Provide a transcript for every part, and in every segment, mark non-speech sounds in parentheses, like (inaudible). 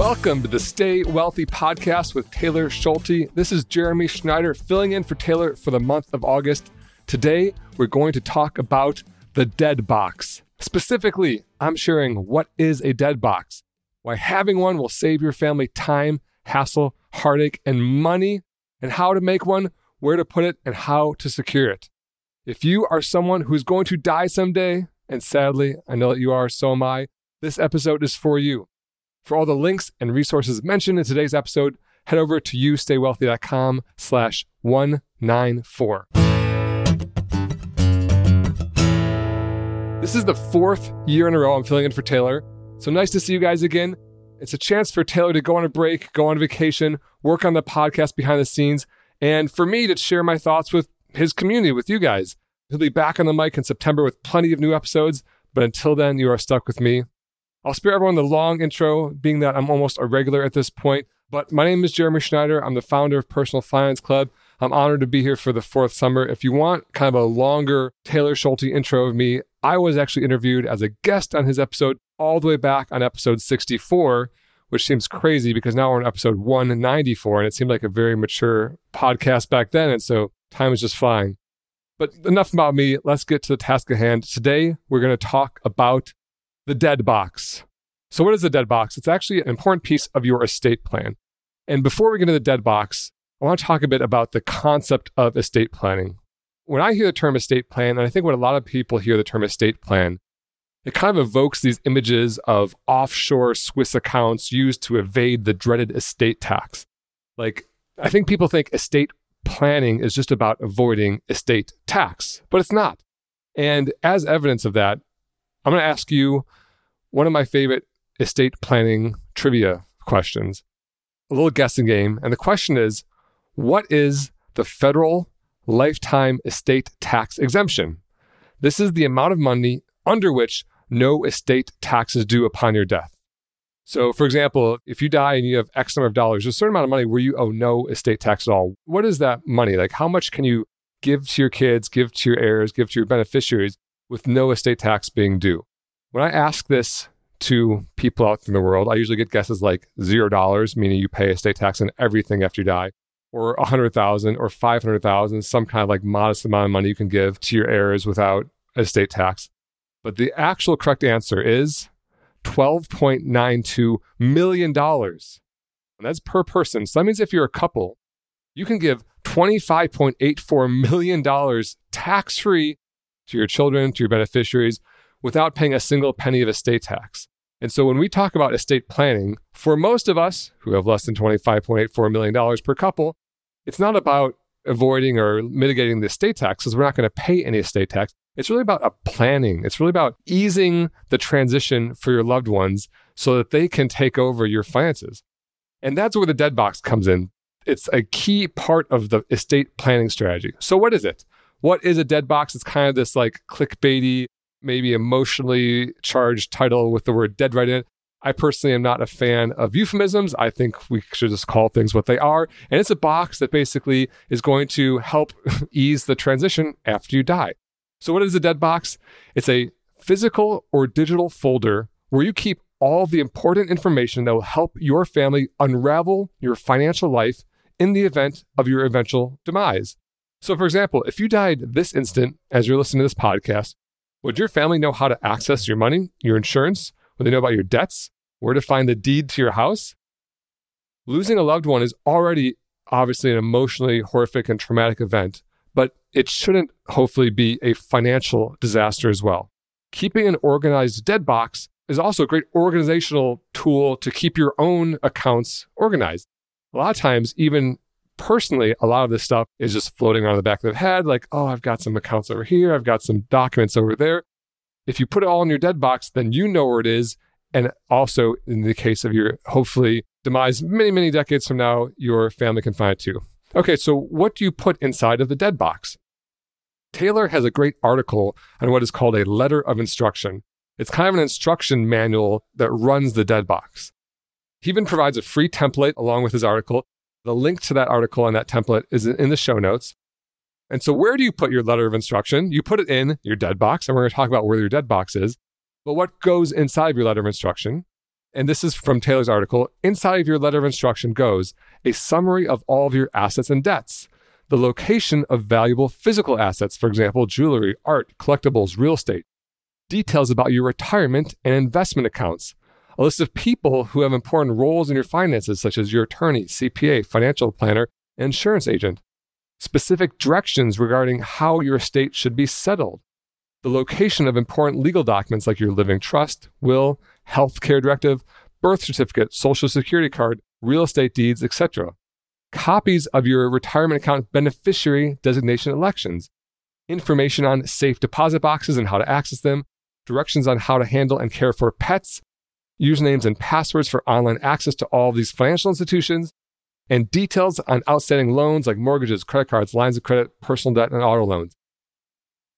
Welcome to the Stay Wealthy podcast with Taylor Schulte. This is Jeremy Schneider filling in for Taylor for the month of August. Today, we're going to talk about the dead box. Specifically, I'm sharing what is a dead box, why having one will save your family time, hassle, heartache, and money, and how to make one, where to put it, and how to secure it. If you are someone who's going to die someday, and sadly, I know that you are, so am I, this episode is for you. For all the links and resources mentioned in today's episode, head over to youstaywealthy.com slash 194. This is the fourth year in a row I'm filling in for Taylor. So nice to see you guys again. It's a chance for Taylor to go on a break, go on vacation, work on the podcast behind the scenes, and for me to share my thoughts with his community, with you guys. He'll be back on the mic in September with plenty of new episodes, but until then, you are stuck with me. I'll spare everyone the long intro, being that I'm almost a regular at this point. But my name is Jeremy Schneider. I'm the founder of Personal Finance Club. I'm honored to be here for the fourth summer. If you want kind of a longer Taylor Schulte intro of me, I was actually interviewed as a guest on his episode all the way back on episode 64, which seems crazy because now we're on episode 194 and it seemed like a very mature podcast back then. And so time is just flying. But enough about me. Let's get to the task at hand. Today, we're going to talk about the dead box. So, what is the dead box? It's actually an important piece of your estate plan. And before we get into the dead box, I want to talk a bit about the concept of estate planning. When I hear the term estate plan, and I think when a lot of people hear the term estate plan, it kind of evokes these images of offshore Swiss accounts used to evade the dreaded estate tax. Like, I think people think estate planning is just about avoiding estate tax, but it's not. And as evidence of that, I'm going to ask you one of my favorite estate planning trivia questions, a little guessing game. And the question is what is the federal lifetime estate tax exemption? This is the amount of money under which no estate tax is due upon your death. So, for example, if you die and you have X number of dollars, a certain amount of money where you owe no estate tax at all. What is that money? Like, how much can you give to your kids, give to your heirs, give to your beneficiaries with no estate tax being due? When I ask this to people out in the world, I usually get guesses like zero dollars, meaning you pay estate tax on everything after you die, or a hundred thousand or five hundred thousand, some kind of like modest amount of money you can give to your heirs without estate tax. But the actual correct answer is $12.92 million. And that's per person. So that means if you're a couple, you can give $25.84 million tax free to your children, to your beneficiaries, without paying a single penny of estate tax. And so when we talk about estate planning, for most of us who have less than $25.84 million per couple, it's not about avoiding or mitigating the estate tax because we're not going to pay any estate tax. It's really about a planning. It's really about easing the transition for your loved ones so that they can take over your finances. And that's where the dead box comes in. It's a key part of the estate planning strategy. So, what is it? What is a dead box? It's kind of this like clickbaity, maybe emotionally charged title with the word dead right in it. I personally am not a fan of euphemisms. I think we should just call things what they are. And it's a box that basically is going to help (laughs) ease the transition after you die. So, what is a dead box? It's a physical or digital folder where you keep all the important information that will help your family unravel your financial life in the event of your eventual demise. So, for example, if you died this instant as you're listening to this podcast, would your family know how to access your money, your insurance? Would they know about your debts? Where to find the deed to your house? Losing a loved one is already obviously an emotionally horrific and traumatic event, but it shouldn't hopefully be a financial disaster as well. Keeping an organized dead box is also a great organizational tool to keep your own accounts organized. A lot of times, even personally, a lot of this stuff is just floating around the back of the head, like, oh, I've got some accounts over here, I've got some documents over there. If you put it all in your dead box, then you know where it is. And also, in the case of your hopefully demise many, many decades from now, your family can find it too. Okay, so what do you put inside of the dead box? Taylor has a great article on what is called a letter of instruction. It's kind of an instruction manual that runs the dead box. He even provides a free template along with his article the link to that article and that template is in the show notes. And so, where do you put your letter of instruction? You put it in your dead box, and we're going to talk about where your dead box is. But what goes inside of your letter of instruction? and this is from Taylor's article, inside of your letter of instruction goes a summary of all of your assets and debts, the location of valuable physical assets, for example, jewelry, art, collectibles, real estate, details about your retirement and investment accounts, a list of people who have important roles in your finances, such as your attorney, CPA, financial planner, insurance agent, specific directions regarding how your estate should be settled, the location of important legal documents like your living trust, will, health care directive, birth certificate, social security card, real estate deeds, etc. Copies of your retirement account beneficiary designation elections, information on safe deposit boxes and how to access them, directions on how to handle and care for pets, usernames and passwords for online access to all of these financial institutions, and details on outstanding loans like mortgages, credit cards, lines of credit, personal debt, and auto loans.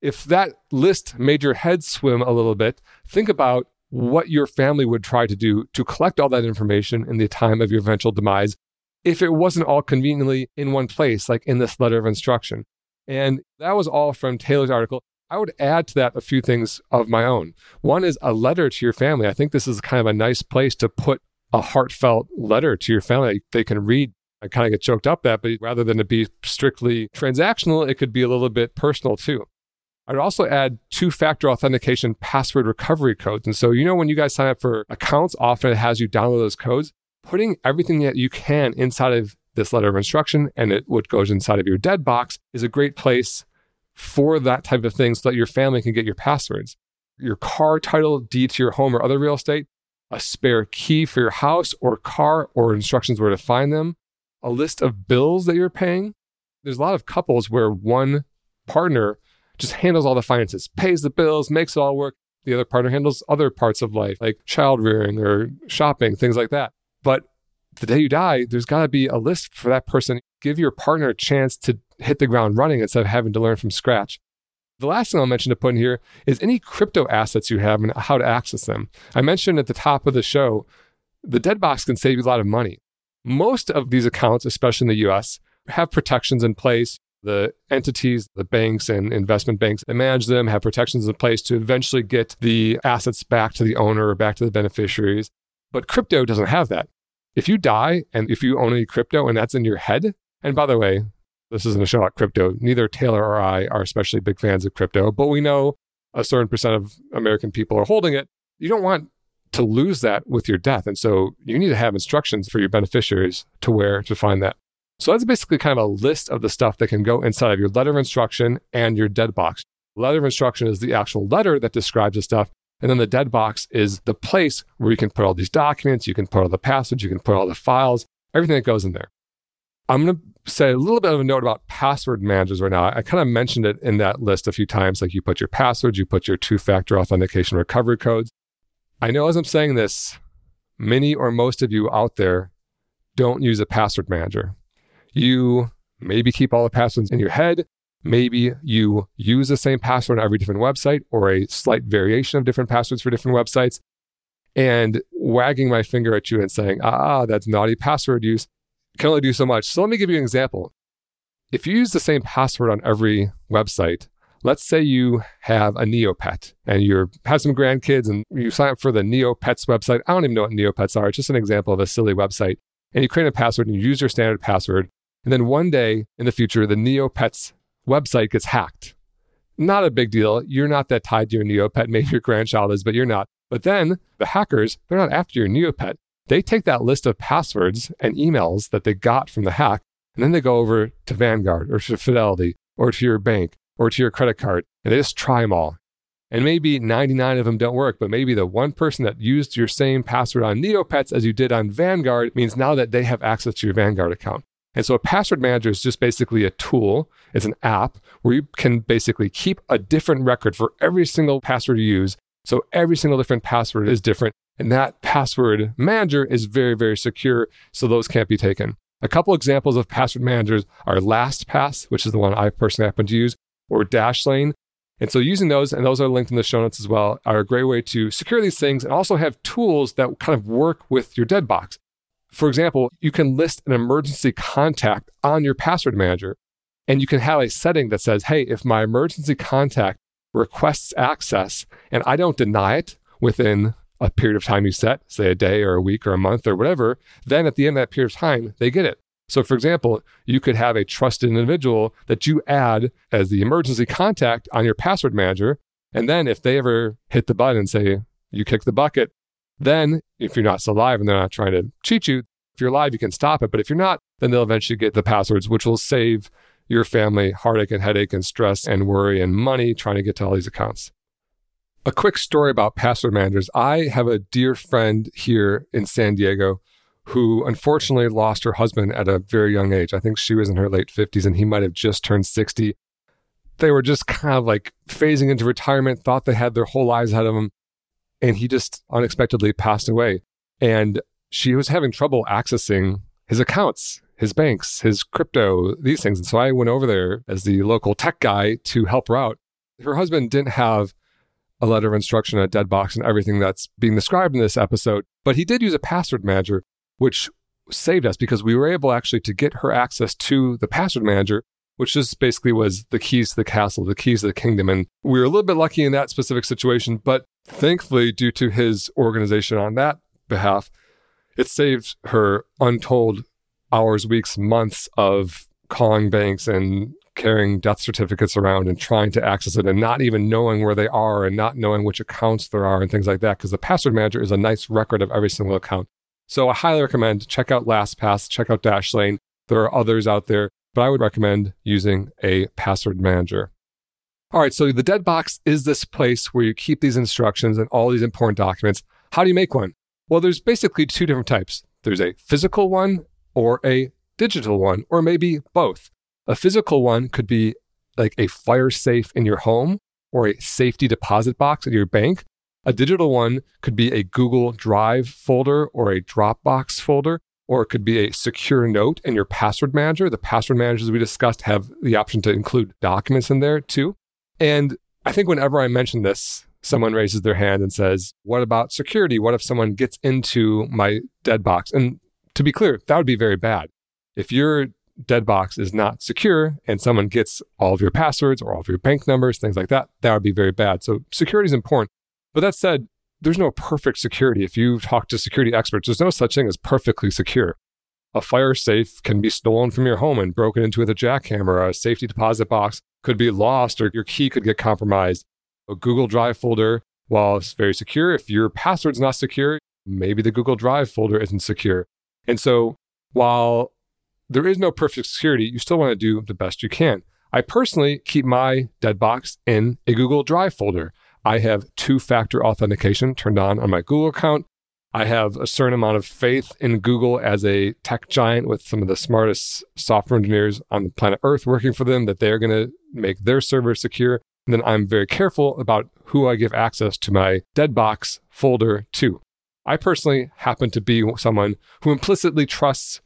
If that list made your head swim a little bit, think about what your family would try to do to collect all that information in the time of your eventual demise if it wasn't all conveniently in one place, like in this letter of instruction. And that was all from Taylor's article. I would add to that a few things of my own. One is a letter to your family. I think this is kind of a nice place to put a heartfelt letter to your family they can read. I kind of get choked up that, but rather than it be strictly transactional, it could be a little bit personal too. I'd also add two factor authentication password recovery codes. And so, you know, when you guys sign up for accounts, often it has you download those codes. Putting everything that you can inside of this letter of instruction and it, what goes inside of your dead box is a great place for that type of thing so that your family can get your passwords. Your car title, deed to your home or other real estate, a spare key for your house or car or instructions where to find them, a list of bills that you're paying. There's a lot of couples where one partner just handles all the finances, pays the bills, makes it all work. The other partner handles other parts of life, like child rearing or shopping, things like that. But the day you die, there's got to be a list for that person. Give your partner a chance to hit the ground running instead of having to learn from scratch. The last thing I'll mention to put in here is any crypto assets you have and how to access them. I mentioned at the top of the show, the dead box can save you a lot of money. Most of these accounts, especially in the US, have protections in place. The entities, the banks and investment banks that manage them have protections in place to eventually get the assets back to the owner or back to the beneficiaries. But crypto doesn't have that. If you die and if you own any crypto and that's in your head, and by the way, this isn't a show about crypto. Neither Taylor or I are especially big fans of crypto, but we know a certain percent of American people are holding it. You don't want to lose that with your death. And so you need to have instructions for your beneficiaries to where to find that. So that's basically kind of a list of the stuff that can go inside of your letter of instruction and your dead box. Letter of instruction is the actual letter that describes the stuff. And then the dead box is the place where you can put all these documents, you can put all the passwords, you can put all the files, everything that goes in there. I'm going to say a little bit of a note about password managers right now. I kind of mentioned it in that list a few times. Like you put your passwords, you put your two factor authentication recovery codes. I know as I'm saying this, many or most of you out there don't use a password manager. You maybe keep all the passwords in your head. Maybe you use the same password on every different website or a slight variation of different passwords for different websites. And wagging my finger at you and saying, ah, that's naughty password use can only do so much. So let me give you an example. If you use the same password on every website, let's say you have a Neopet and you have some grandkids and you sign up for the Neopets website. I don't even know what Neopets are. It's just an example of a silly website. And you create a password and you use your standard password. And then one day in the future, the Neopets website gets hacked. Not a big deal. You're not that tied to your Neopet. (laughs) Maybe your grandchild is, but you're not. But then the hackers, they're not after your Neopet. They take that list of passwords and emails that they got from the hack, and then they go over to Vanguard or to Fidelity or to your bank or to your credit card, and they just try them all. And maybe 99 of them don't work, but maybe the one person that used your same password on Neopets as you did on Vanguard means now that they have access to your Vanguard account. And so a password manager is just basically a tool, it's an app where you can basically keep a different record for every single password you use. So every single different password is different. And that password manager is very, very secure. So those can't be taken. A couple examples of password managers are LastPass, which is the one I personally happen to use, or Dashlane. And so using those, and those are linked in the show notes as well, are a great way to secure these things and also have tools that kind of work with your dead box. For example, you can list an emergency contact on your password manager, and you can have a setting that says, hey, if my emergency contact requests access and I don't deny it within a period of time you set, say a day or a week or a month or whatever, then at the end of that period of time, they get it. So, for example, you could have a trusted individual that you add as the emergency contact on your password manager. And then if they ever hit the button and say, you kick the bucket, then if you're not still alive and they're not trying to cheat you, if you're alive, you can stop it. But if you're not, then they'll eventually get the passwords, which will save your family heartache and headache and stress and worry and money trying to get to all these accounts. A quick story about password managers. I have a dear friend here in San Diego who unfortunately lost her husband at a very young age. I think she was in her late 50s and he might have just turned 60. They were just kind of like phasing into retirement, thought they had their whole lives ahead of them. And he just unexpectedly passed away. And she was having trouble accessing his accounts, his banks, his crypto, these things. And so I went over there as the local tech guy to help her out. Her husband didn't have a letter of instruction, a dead box, and everything that's being described in this episode, but he did use a password manager which saved us because we were able actually to get her access to the password manager, which just basically was the keys to the castle, the keys to the kingdom. And we were a little bit lucky in that specific situation, but thankfully, due to his organization on that behalf, it saved her untold hours, weeks, months of calling banks and carrying death certificates around and trying to access it and not even knowing where they are and not knowing which accounts there are and things like that. Because the password manager is a nice record of every single account. So I highly recommend check out LastPass, check out Dashlane. There are others out there, but I would recommend using a password manager. All right, so the dead box is this place where you keep these instructions and all these important documents. How do you make one? Well, there's basically two different types. There's a physical one or a digital one, or maybe both. A physical one could be like a fire safe in your home or a safety deposit box at your bank. A digital one could be a Google Drive folder or a Dropbox folder, or it could be a secure note in your password manager. The password managers we discussed have the option to include documents in there too. And I think whenever I mention this, someone raises their hand and says, What about security? What if someone gets into my dead box? And to be clear, that would be very bad. If your dead box is not secure and someone gets all of your passwords or all of your bank numbers, things like that, that would be very bad. So security is important. But that said, there's no perfect security. If you talk to security experts, there's no such thing as perfectly secure. A fire safe can be stolen from your home and broken into with a jackhammer. A safety deposit box could be lost or your key could get compromised. A Google Drive folder, while it's very secure, if your password's not secure, maybe the Google Drive folder isn't secure. And so while there is no perfect security, you still want to do the best you can. I personally keep my dead box in a Google Drive folder. I have two factor authentication turned on on my Google account. I have a certain amount of faith in Google as a tech giant with some of the smartest software engineers on the planet Earth working for them that they're going to make their server secure. And then I'm very careful about who I give access to my Deadbox folder to. I personally happen to be someone who implicitly trusts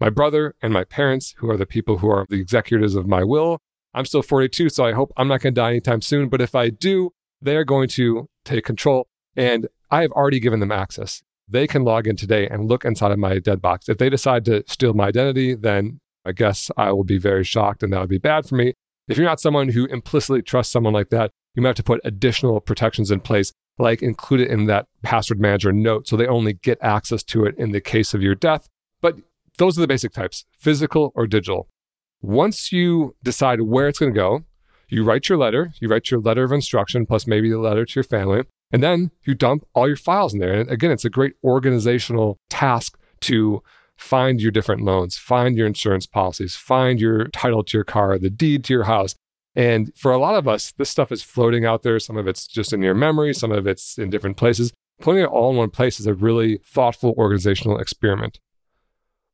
my brother and my parents, who are the people who are the executors of my will. I'm still 42, so I hope I'm not going to die anytime soon. But if I do, they're going to take control. And I have already given them access. They can log in today and look inside of my dead box. If they decide to steal my identity, then I guess I will be very shocked and that would be bad for me. If you're not someone who implicitly trusts someone like that, you might have to put additional protections in place, like include it in that password manager note so they only get access to it in the case of your death. But those are the basic types physical or digital. Once you decide where it's going to go, you write your letter, you write your letter of instruction, plus maybe a letter to your family, and then you dump all your files in there. And again, it's a great organizational task to find your different loans, find your insurance policies, find your title to your car, the deed to your house. And for a lot of us, this stuff is floating out there. Some of it's just in your memory, some of it's in different places. Putting it all in one place is a really thoughtful organizational experiment.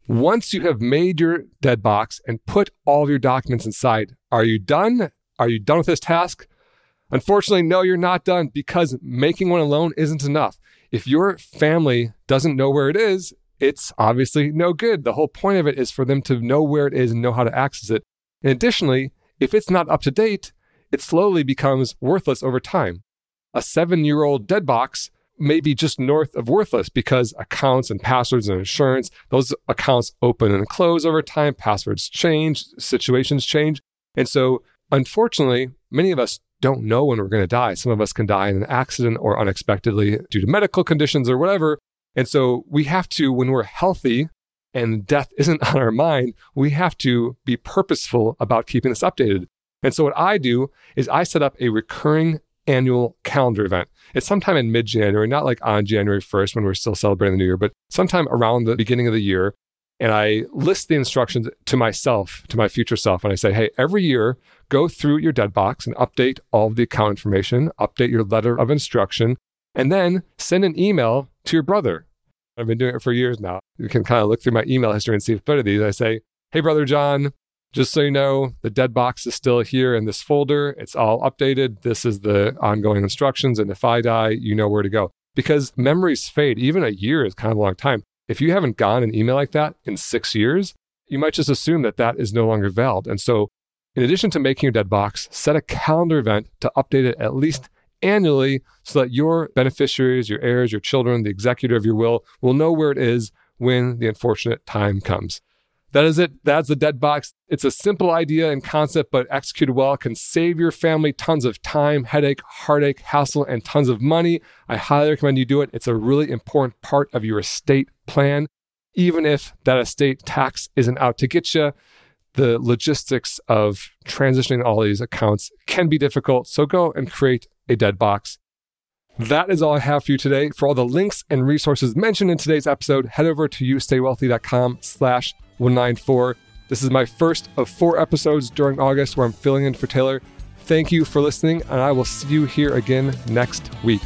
Once you have made your dead box and put all of your documents inside, are you done? Are you done with this task? Unfortunately, no, you're not done because making one alone isn't enough. If your family doesn't know where it is, it's obviously no good. The whole point of it is for them to know where it is and know how to access it. And additionally, if it's not up to date, it slowly becomes worthless over time. A seven year old dead box may be just north of worthless because accounts and passwords and insurance, those accounts open and close over time, passwords change, situations change. And so Unfortunately, many of us don't know when we're going to die. Some of us can die in an accident or unexpectedly due to medical conditions or whatever. And so we have to, when we're healthy and death (laughs) isn't on our mind, we have to be purposeful about keeping this updated. And so what I do is I set up a recurring annual calendar event. It's sometime in mid January, not like on January 1st when we're still celebrating the new year, but sometime around the beginning of the year. And I list the instructions to myself, to my future self. And I say, hey, every year, go through your dead box and update all the account information, update your letter of instruction, and then send an email to your brother. I've been doing it for years now. You can kind of look through my email history and see if of these. I say, hey, brother John, just so you know, the dead box is still here in this folder. It's all updated. This is the ongoing instructions. And if I die, you know where to go. Because memories fade. Even a year is kind of a long time. If you haven't gotten an email like that in six years, you might just assume that that is no longer valid. And so, in addition to making your dead box, set a calendar event to update it at least annually so that your beneficiaries, your heirs, your children, the executor of your will will know where it is when the unfortunate time comes. That is it. That's the dead box. It's a simple idea and concept, but executed well can save your family tons of time, headache, heartache, hassle, and tons of money. I highly recommend you do it. It's a really important part of your estate plan. Even if that estate tax isn't out to get you, the logistics of transitioning all these accounts can be difficult. So go and create a dead box. That is all I have for you today. For all the links and resources mentioned in today's episode, head over to youstaywealthy.com slash 194. This is my first of four episodes during August where I'm filling in for Taylor. Thank you for listening, and I will see you here again next week.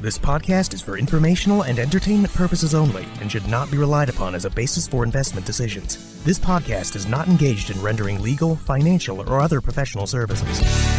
This podcast is for informational and entertainment purposes only and should not be relied upon as a basis for investment decisions. This podcast is not engaged in rendering legal, financial, or other professional services.